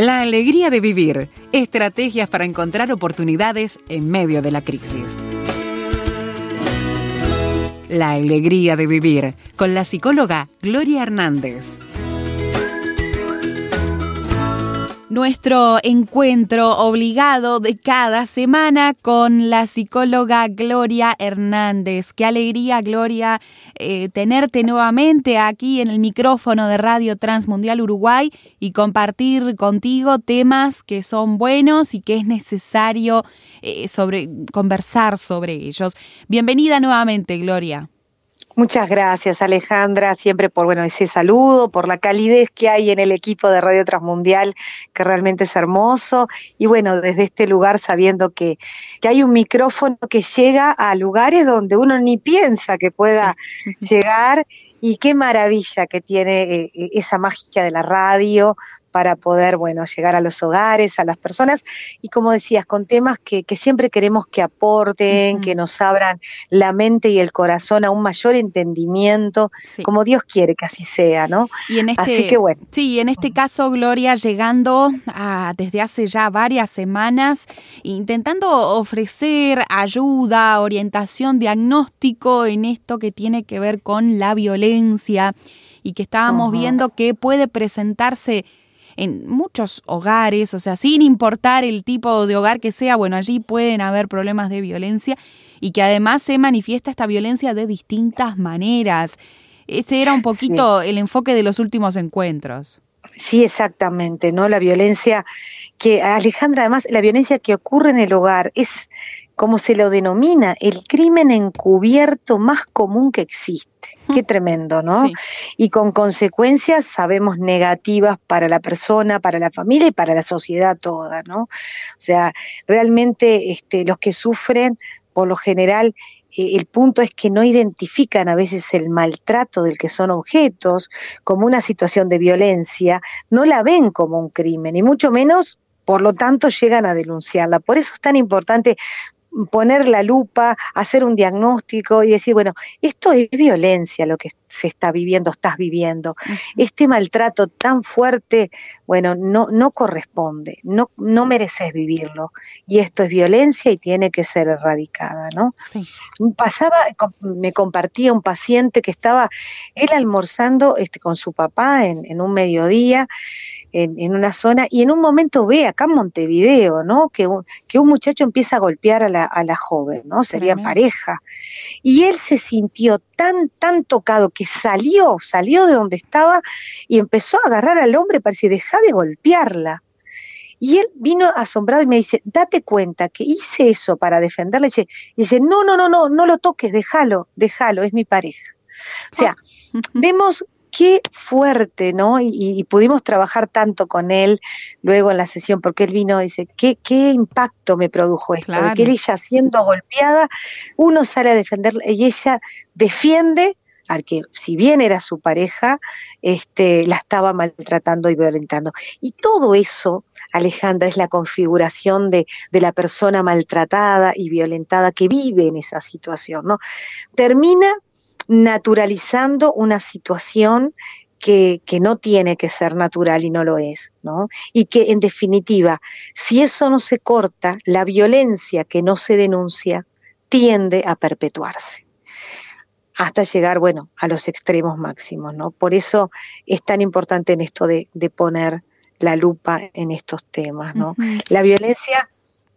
La alegría de vivir. Estrategias para encontrar oportunidades en medio de la crisis. La alegría de vivir con la psicóloga Gloria Hernández. Nuestro encuentro obligado de cada semana con la psicóloga Gloria Hernández. Qué alegría, Gloria, eh, tenerte nuevamente aquí en el micrófono de Radio Transmundial Uruguay y compartir contigo temas que son buenos y que es necesario eh, sobre, conversar sobre ellos. Bienvenida nuevamente, Gloria. Muchas gracias Alejandra, siempre por bueno ese saludo, por la calidez que hay en el equipo de Radio Transmundial, que realmente es hermoso. Y bueno, desde este lugar sabiendo que, que hay un micrófono que llega a lugares donde uno ni piensa que pueda llegar. Y qué maravilla que tiene eh, eh, esa magia de la radio, para poder, bueno, llegar a los hogares, a las personas y como decías, con temas que, siempre queremos que aporten, que nos abran la mente y el corazón a un mayor entendimiento, como Dios quiere que así sea, ¿no? Y en este, así que bueno. Sí, en este caso, Gloria, llegando a, desde hace ya varias semanas, intentando ofrecer ayuda, orientación, diagnóstico en esto que tiene que ver con la violencia y que estábamos viendo que puede presentarse en muchos hogares, o sea, sin importar el tipo de hogar que sea, bueno, allí pueden haber problemas de violencia y que además se manifiesta esta violencia de distintas maneras. Este era un poquito el enfoque de los últimos encuentros. Sí, exactamente, ¿no? La violencia que, Alejandra, además, la violencia que ocurre en el hogar es, como se lo denomina, el crimen encubierto más común que existe. Qué tremendo, ¿no? Y con consecuencias, sabemos, negativas para la persona, para la familia y para la sociedad toda, ¿no? O sea, realmente este, los que sufren, por lo general, eh, el punto es que no identifican a veces el maltrato del que son objetos como una situación de violencia, no la ven como un crimen, y mucho menos por lo tanto llegan a denunciarla. Por eso es tan importante poner la lupa, hacer un diagnóstico y decir, bueno, esto es violencia lo que se está viviendo, estás viviendo. Este maltrato tan fuerte, bueno, no, no corresponde, no, no mereces vivirlo. Y esto es violencia y tiene que ser erradicada, ¿no? Sí. Pasaba, me compartía un paciente que estaba él almorzando este, con su papá en, en un mediodía en, una zona y en un momento ve acá en Montevideo, ¿no? Que un, que un muchacho empieza a golpear a la, a la joven, ¿no? Sería pareja. Y él se sintió tan, tan tocado que salió, salió de donde estaba y empezó a agarrar al hombre para decir, deja de golpearla. Y él vino asombrado y me dice, date cuenta que hice eso para defenderla. Y dice, no, no, no, no, no lo toques, déjalo, déjalo, es mi pareja. O sea, ah. vemos qué fuerte, ¿no? Y, pudimos trabajar tanto con él luego en la sesión, porque él vino y dice, ¿qué, qué impacto me produjo esto? De que ella siendo golpeada, uno sale a defenderla y ella defiende al que si bien era su pareja, este, la estaba maltratando y violentando. Y todo eso, Alejandra, es la configuración de, de, la persona maltratada y violentada que vive en esa situación, ¿no? Termina naturalizando una situación que, que, no tiene que ser natural y no lo es, ¿no? Y que en definitiva, si eso no se corta, la violencia que no se denuncia tiende a perpetuarse hasta llegar, bueno, a los extremos máximos, ¿no? Por eso es tan importante en esto de, de poner la lupa en estos temas, ¿no? La violencia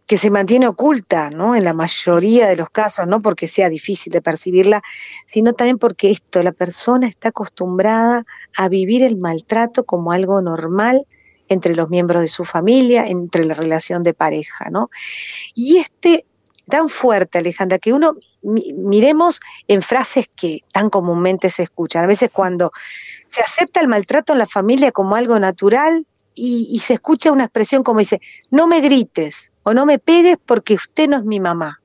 que se mantiene oculta, ¿no? En la mayoría de los casos, no porque sea difícil de percibirla, sino también porque esto, la persona está acostumbrada a vivir el maltrato como algo normal entre los miembros de su familia, entre la relación de pareja, ¿no? Y este tan fuerte, Alejandra, que uno miremos en frases que tan comúnmente se escuchan. A veces cuando se acepta el maltrato en la familia como algo natural, y, se escucha una expresión como dice, no me grites o no me pegues porque usted no es mi mamá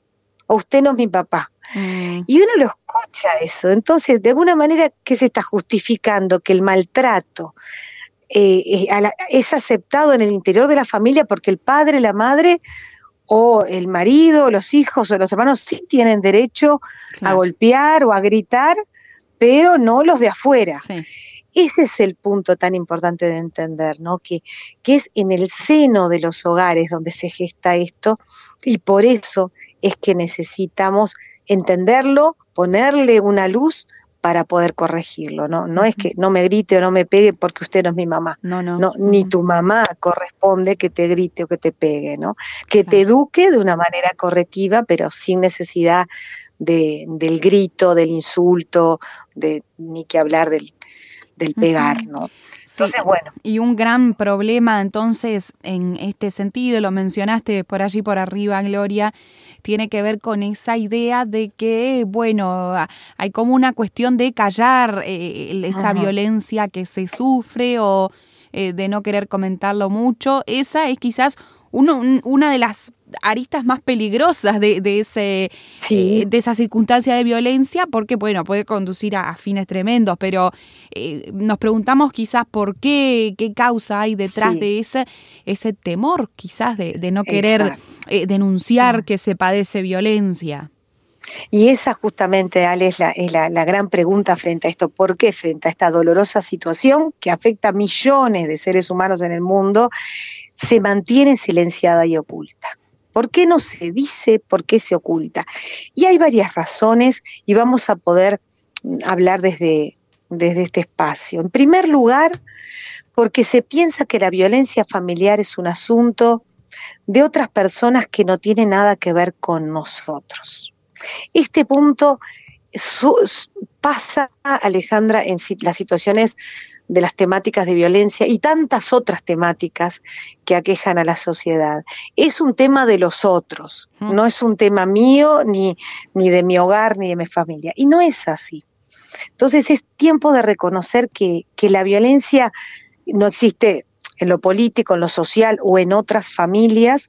o usted no es mi papá. Mm. Y uno lo escucha eso. Entonces, de alguna manera, ¿qué se está justificando? Que el maltrato eh, eh, es aceptado en el interior de la familia porque el padre, la madre o el marido, los hijos o los hermanos sí tienen derecho a golpear o a gritar, pero no los de afuera. Ese es el punto tan importante de entender, ¿no? Que, que es en el seno de los hogares donde se gesta esto y por eso es que necesitamos entenderlo, ponerle una luz para poder corregirlo, ¿no? No es que no me grite o no me pegue porque usted no es mi mamá. No, no. no ni tu mamá corresponde que te grite o que te pegue, ¿no? Que te eduque de una manera correctiva, pero sin necesidad de, del grito, del insulto, de ni que hablar del, del pegar, ¿no? Entonces, bueno. Y un gran problema entonces en este sentido, lo mencionaste por allí por arriba, Gloria, tiene que ver con esa idea de que, bueno, hay como una cuestión de callar eh, esa violencia que se sufre o eh, de no querer comentarlo mucho. Esa es quizás uno, una de las aristas más peligrosas de, de ese, eh, de esa circunstancia de violencia, porque bueno, puede conducir a, fines tremendos, pero eh, nos preguntamos quizás por qué, qué causa hay detrás de ese, ese temor quizás de, de no querer eh, denunciar que se padece violencia. Y esa justamente, Ale, es, la, es la, la, gran pregunta frente a esto. ¿Por qué frente a esta dolorosa situación que afecta a millones de seres humanos en el mundo, se mantiene silenciada y oculta? ¿Por qué no se dice? ¿Por qué se oculta? Y hay varias razones y vamos a poder mm, hablar desde, desde este espacio. En primer lugar, porque se piensa que la violencia familiar es un asunto de otras personas que no tiene nada que ver con nosotros. Este punto pasa, Alejandra, en las situaciones de las temáticas de violencia y tantas otras temáticas que aquejan a la sociedad. Es un tema de los otros, no es un tema mío, ni, ni de mi hogar, ni de mi familia. Y no es así. Entonces es tiempo de reconocer que, que la violencia no existe en lo político, en lo social o en otras familias,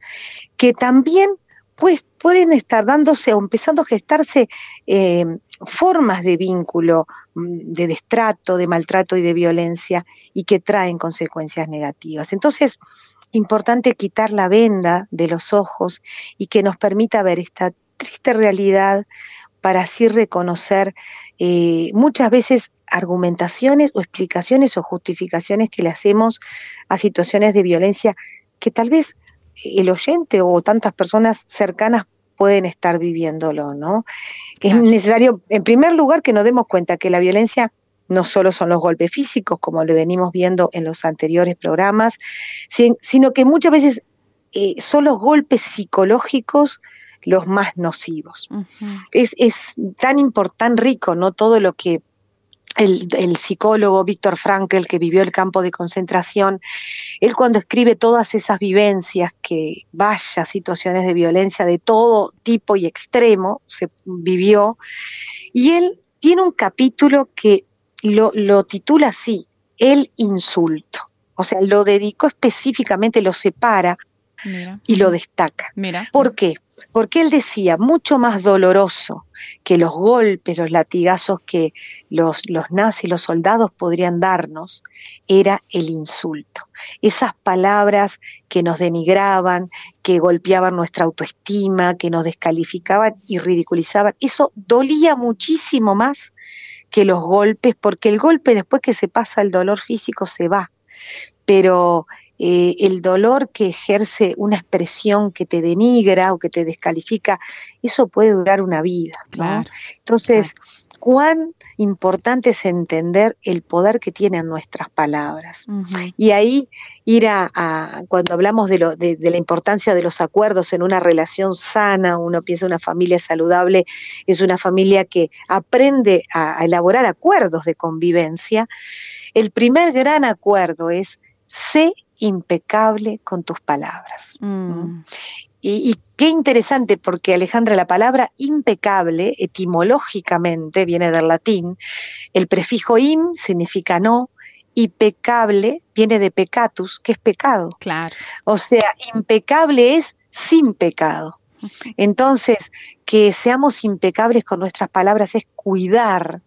que también pues, pueden estar dándose o empezando a gestarse eh, formas de vínculo, mm, de destrato, de maltrato y de violencia y que traen consecuencias negativas. Entonces, importante quitar la venda de los ojos y que nos permita ver esta triste realidad para así reconocer eh, muchas veces argumentaciones o explicaciones o justificaciones que le hacemos a situaciones de violencia que tal vez el oyente o tantas personas cercanas pueden estar viviéndolo, ¿no? Es necesario, en primer lugar, que nos demos cuenta que la violencia no solo son los golpes físicos, como lo venimos viendo en los anteriores programas, sino que muchas veces eh, son los golpes psicológicos los más nocivos. es, es, tan importante, rico, ¿no? Todo lo que el, psicólogo Víctor Frankl, que vivió el campo de concentración, él cuando escribe todas esas vivencias, que vaya situaciones de violencia de todo tipo y extremo, se vivió, y él tiene un capítulo que lo, lo titula así, El insulto. O sea, lo dedicó específicamente, lo separa y lo destaca. Mira. ¿Por qué? Porque él decía, mucho más doloroso que los golpes, los latigazos que los, los nazis, los soldados podrían darnos, era el insulto. Esas palabras que nos denigraban, que golpeaban nuestra autoestima, que nos descalificaban y ridiculizaban, eso dolía muchísimo más que los golpes, porque el golpe después que se pasa el dolor físico se va. Pero eh, el dolor que ejerce una expresión que te denigra o que te descalifica, eso puede durar una vida. Entonces, cuán importante es entender el poder que tienen nuestras palabras. Y ahí ir a, cuando hablamos de, lo, de, la importancia de los acuerdos en una relación sana, uno piensa una familia saludable, es una familia que aprende a elaborar acuerdos de convivencia. El primer gran acuerdo es sé impecable con tus palabras. Mm. Y, qué interesante, porque Alejandra, la palabra impecable, etimológicamente, viene del latín. El prefijo im significa no, y pecable viene de pecatus, que es pecado. Claro. O sea, impecable es sin pecado. Entonces, que seamos impecables con nuestras palabras es cuidar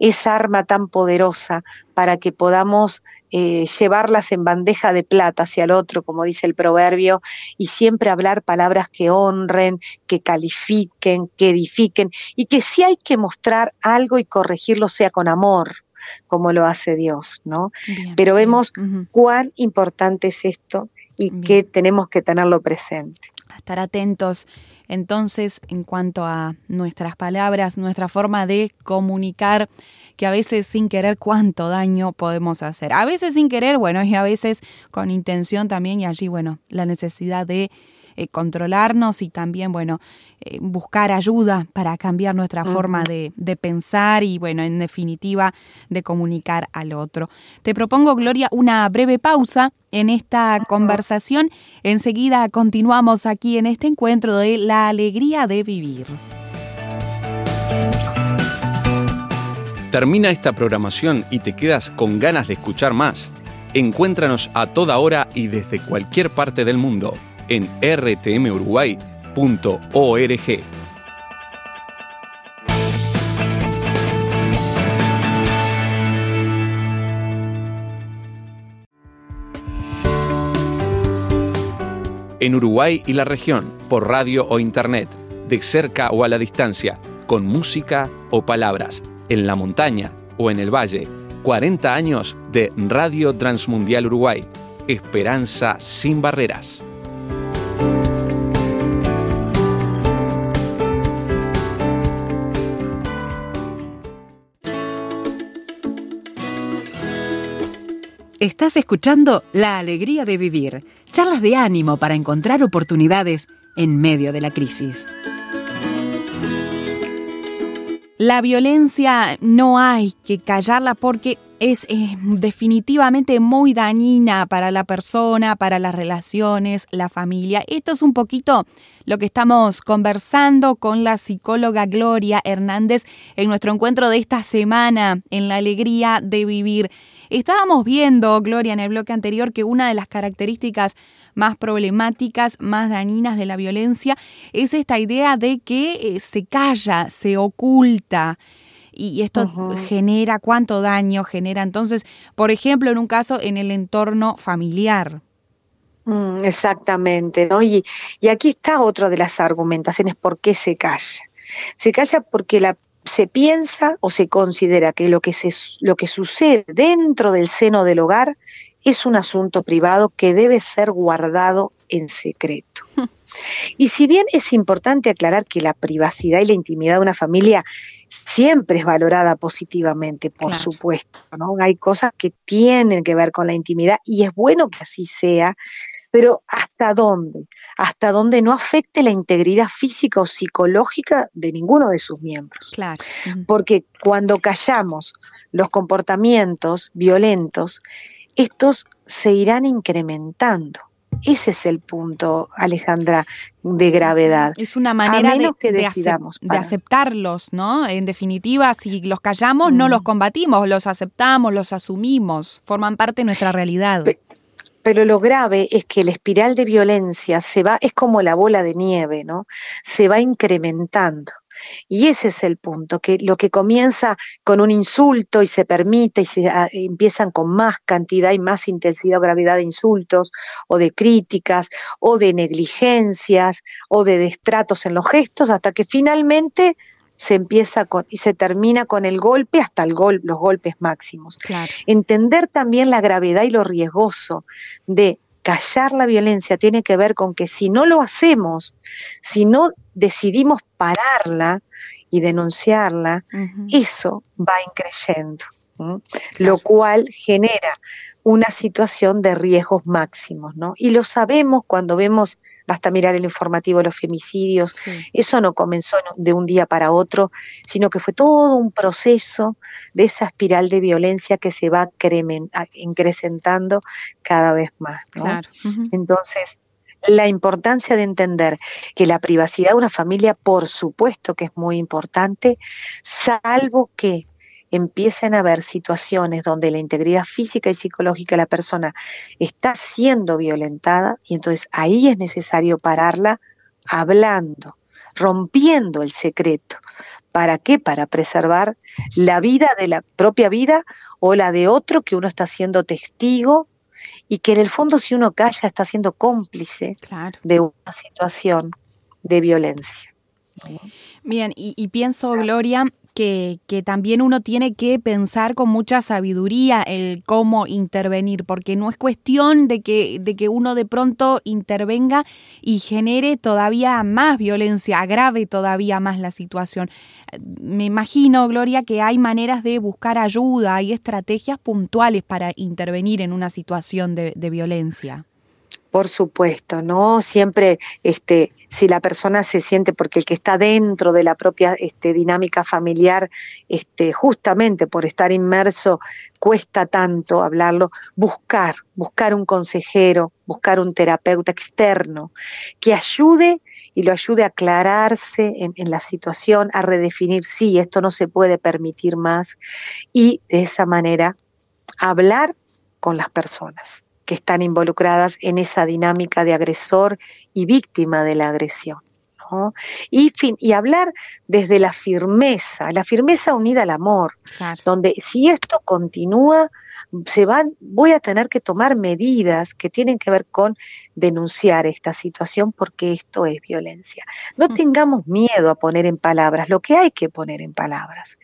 esa arma tan poderosa para que podamos eh, llevarlas en bandeja de plata hacia el otro, como dice el proverbio, y siempre hablar palabras que honren, que califiquen, que edifiquen, y que si hay que mostrar algo y corregirlo sea con amor, como lo hace Dios, ¿no? Pero vemos cuán importante es esto y que tenemos que tenerlo presente. Estar atentos entonces en cuanto a nuestras palabras, nuestra forma de comunicar, que a veces sin querer cuánto daño podemos hacer. A veces sin querer, bueno, y a veces con intención también, y allí, bueno, la necesidad de eh, controlarnos y también, bueno, eh, buscar ayuda para cambiar nuestra forma de, de, pensar y, bueno, en definitiva, de comunicar al otro. Te propongo, Gloria, una breve pausa en esta conversación. Enseguida continuamos aquí en este encuentro de la alegría de vivir. Termina esta programación y te quedas con ganas de escuchar más. Encuéntranos a toda hora y desde cualquier parte del mundo en rtmuruguay.org. En Uruguay y la región, por radio o internet, de cerca o a la distancia, con música o palabras, en la montaña o en el valle. 40 años de Radio Transmundial Uruguay. Esperanza sin barreras. Estás escuchando La Alegría de Vivir, charlas de ánimo para encontrar oportunidades en medio de la crisis. La violencia no hay que callarla porque es definitivamente muy dañina para la persona, para las relaciones, la familia. Esto es un poquito lo que estamos conversando con la psicóloga Gloria Hernández en nuestro encuentro de esta semana en la alegría de vivir. Estábamos viendo, Gloria, en el bloque anterior, que una de las características más problemáticas, más dañinas de la violencia es esta idea de que eh, se calla, se oculta. Y esto genera cuánto daño genera entonces, por ejemplo, en un caso en el entorno familiar. Mm, exactamente, ¿no? Y, y aquí está otra de las argumentaciones por qué se calla. Se calla porque la se piensa o se considera que lo que, se, lo que sucede dentro del seno del hogar es un asunto privado que debe ser guardado en secreto. Y si bien es importante aclarar que la privacidad y la intimidad de una familia siempre es valorada positivamente, por supuesto, ¿no? Hay cosas que tienen que ver con la intimidad y es bueno que así sea, pero ¿hasta dónde? Hasta dónde no afecte la integridad física o psicológica de ninguno de sus miembros. Claro. Porque cuando callamos los comportamientos violentos, estos se irán incrementando. Ese es el punto, Alejandra, de gravedad. Es una manera de, que decidamos de, aceptarlos, ¿no? En definitiva, si los callamos, no mm. los combatimos, los aceptamos, los asumimos, forman parte de nuestra realidad. Pero lo grave es que la espiral de violencia se va, es como la bola de nieve, ¿no? Se va incrementando. Y ese es el punto, que lo que comienza con un insulto y se permite y se ah, empiezan con más cantidad y más intensidad o gravedad de insultos o de críticas o de negligencias o de destratos en los gestos hasta que finalmente se empieza con y se termina con el golpe hasta el gol, los golpes máximos. Entender también la gravedad y lo riesgoso de callar la violencia tiene que ver con que si no lo hacemos, si no decidimos pararla y denunciarla, eso va increyendo, lo cual genera una situación de riesgos máximos, ¿no? Y lo sabemos cuando vemos, basta mirar el informativo de los femicidios, eso no comenzó de un día para otro, sino que fue todo un proceso de esa espiral de violencia que se va incrementando cada vez más, ¿no? Entonces, la importancia de entender que la privacidad de una familia, por supuesto que es muy importante, salvo que empiecen a haber situaciones donde la integridad física y psicológica de la persona está siendo violentada y entonces ahí es necesario pararla hablando, rompiendo el secreto. ¿Para qué? Para preservar la vida de la propia vida o la de otro que uno está siendo testigo y que en el fondo si uno calla está siendo cómplice de una situación de violencia. Bien, y, pienso, Gloria, que, que, también uno tiene que pensar con mucha sabiduría el cómo intervenir, porque no es cuestión de que, de que uno de pronto intervenga y genere todavía más violencia, agrave todavía más la situación. Me imagino, Gloria, que hay maneras de buscar ayuda, hay estrategias puntuales para intervenir en una situación de, de violencia. Por supuesto, ¿no? Siempre este, si la persona se siente, porque el que está dentro de la propia este, dinámica familiar, este, justamente por estar inmerso, cuesta tanto hablarlo, buscar, buscar un consejero, buscar un terapeuta externo que ayude y lo ayude a aclararse en, en la situación, a redefinir, sí, esto no se puede permitir más, y de esa manera hablar con las personas que están involucradas en esa dinámica de agresor y víctima de la agresión. Y, y hablar desde la firmeza, la firmeza unida al amor, donde si esto continúa, se van, voy a tener que tomar medidas que tienen que ver con denunciar esta situación porque esto es violencia. No mm. tengamos miedo a poner en palabras lo que hay que poner en palabras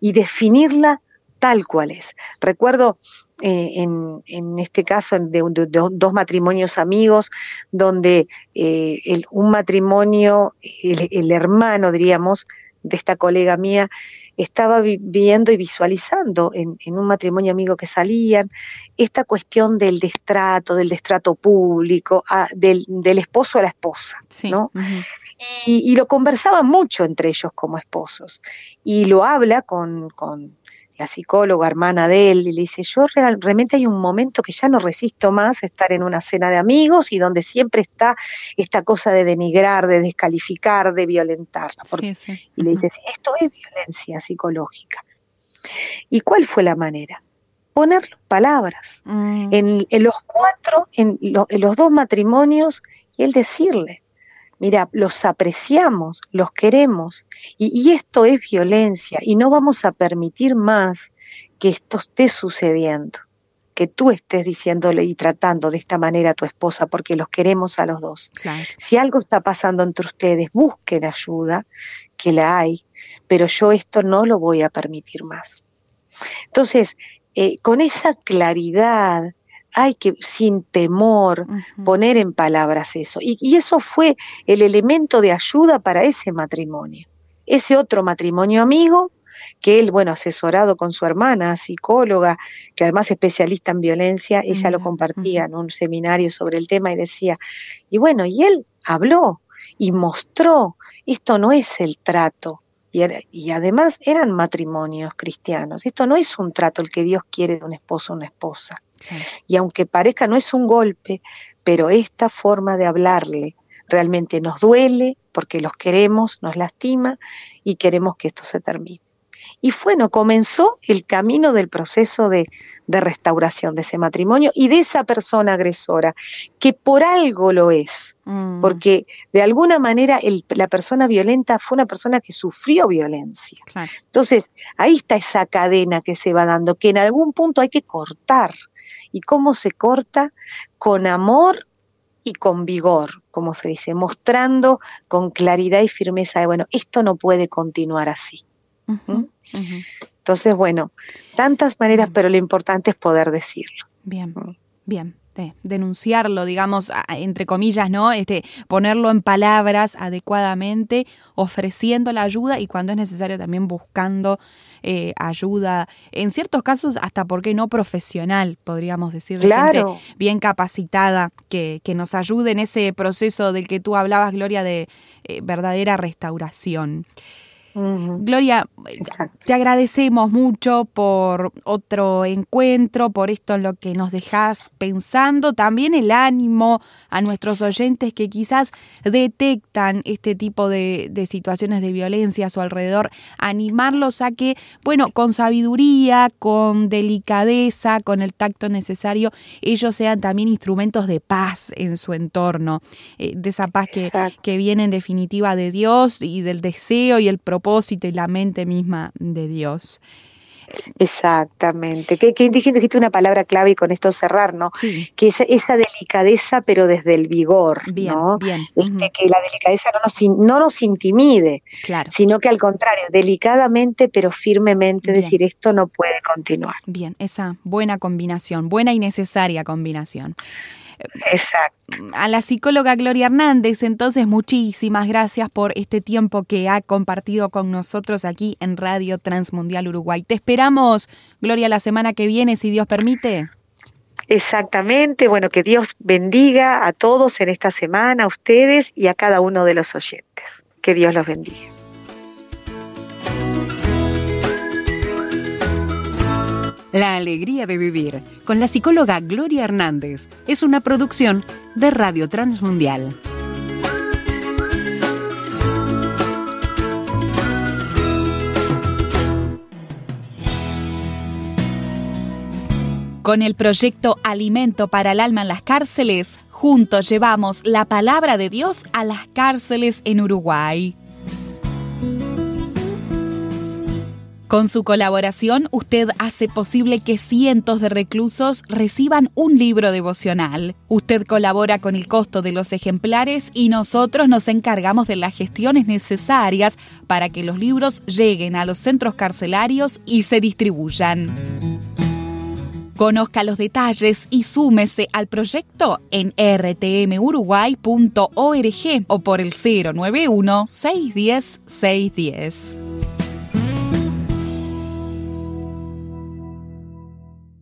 y definirla tal cual es. Recuerdo eh, en, este caso de, dos matrimonios amigos, donde eh, un matrimonio, el, hermano, diríamos, de esta colega mía, estaba viviendo y visualizando en, un matrimonio amigo que salían esta cuestión del destrato, del destrato público, del, esposo a la esposa, ¿no? y, lo conversaban mucho entre ellos como esposos. Y lo habla con la psicóloga hermana de él, y le dice, yo realmente hay un momento que ya no resisto más estar en una cena de amigos y donde siempre está esta cosa de denigrar, de descalificar, de violentarla. Y le dice, esto es violencia psicológica. ¿Y cuál fue la manera? Ponerlo en palabras. Mm. En, los cuatro, en, en los dos matrimonios, y él decirle, mira, los apreciamos, los queremos, y, esto es violencia, y no vamos a permitir más que esto esté sucediendo, que tú estés diciéndole y tratando de esta manera a tu esposa, porque los queremos a los dos. Si algo está pasando entre ustedes, busquen ayuda, que la hay, pero yo esto no lo voy a permitir más. Entonces, eh, con esa claridad, hay que, sin temor, poner en palabras eso. Y, eso fue el elemento de ayuda para ese matrimonio. Ese otro matrimonio amigo, que él, bueno, asesorado con su hermana, psicóloga, que además es especialista en violencia, ella lo compartía en un seminario sobre el tema y decía, y bueno, y él habló y mostró, esto no es el trato, y, y, además eran matrimonios cristianos. Esto no es un trato el que Dios quiere de un esposo o una esposa. Y aunque parezca no es un golpe, pero esta forma de hablarle realmente nos duele porque los queremos, nos lastima y queremos que esto se termine. Y bueno, comenzó el camino del proceso de, restauración de ese matrimonio y de esa persona agresora, que por algo lo es, mm. porque de alguna manera la persona violenta fue una persona que sufrió violencia. Entonces, ahí está esa cadena que se va dando, que en algún punto hay que cortar y cómo se corta con amor y con vigor, como se dice, mostrando con claridad y firmeza de, bueno, esto no puede continuar así. ¿Mm? Entonces, bueno, tantas maneras, pero lo importante es poder decirlo. Bien, ¿Mm? Bien denunciarlo, digamos, entre comillas, ¿no? Este, ponerlo en palabras adecuadamente, ofreciendo la ayuda y cuando es necesario también buscando eh, ayuda, en ciertos casos hasta, ¿por qué no profesional? Podríamos decir, de gente bien capacitada que, que, nos ayude en ese proceso del que tú hablabas, Gloria, de eh, verdadera restauración. Gloria, te agradecemos mucho por otro encuentro, por esto en lo que nos dejas pensando, también el ánimo a nuestros oyentes que quizás detectan este tipo de, situaciones de violencia a su alrededor, animarlos a que, bueno, con sabiduría, con delicadeza, con el tacto necesario, ellos sean también instrumentos de paz en su entorno, eh, de esa paz que, que viene en definitiva de Dios y del deseo y el propósito y la mente misma de Dios. Exactamente. Que, que dijiste una palabra clave y con esto cerrar, ¿no? Sí. Que esa, esa delicadeza, pero desde el vigor, bien, ¿no? Bien. Este, Que la delicadeza no nos, no nos intimide, claro. sino que al contrario, delicadamente, pero firmemente decir esto no puede continuar. Bien, esa buena combinación, buena y necesaria combinación. Exacto. A la psicóloga Gloria Hernández, entonces muchísimas gracias por este tiempo que ha compartido con nosotros aquí en Radio Transmundial Uruguay. Te esperamos, Gloria, la semana que viene, si Dios permite. Exactamente, bueno, que Dios bendiga a todos en esta semana, a ustedes y a cada uno de los oyentes. Que Dios los bendiga. La alegría de vivir con la psicóloga Gloria Hernández es una producción de Radio Transmundial. Con el proyecto Alimento para el Alma en las Cárceles, juntos llevamos la palabra de Dios a las cárceles en Uruguay. Con su colaboración, usted hace posible que cientos de reclusos reciban un libro devocional. Usted colabora con el costo de los ejemplares y nosotros nos encargamos de las gestiones necesarias para que los libros lleguen a los centros carcelarios y se distribuyan. Conozca los detalles y súmese al proyecto en rtmuruguay.org o por el 091 610 610.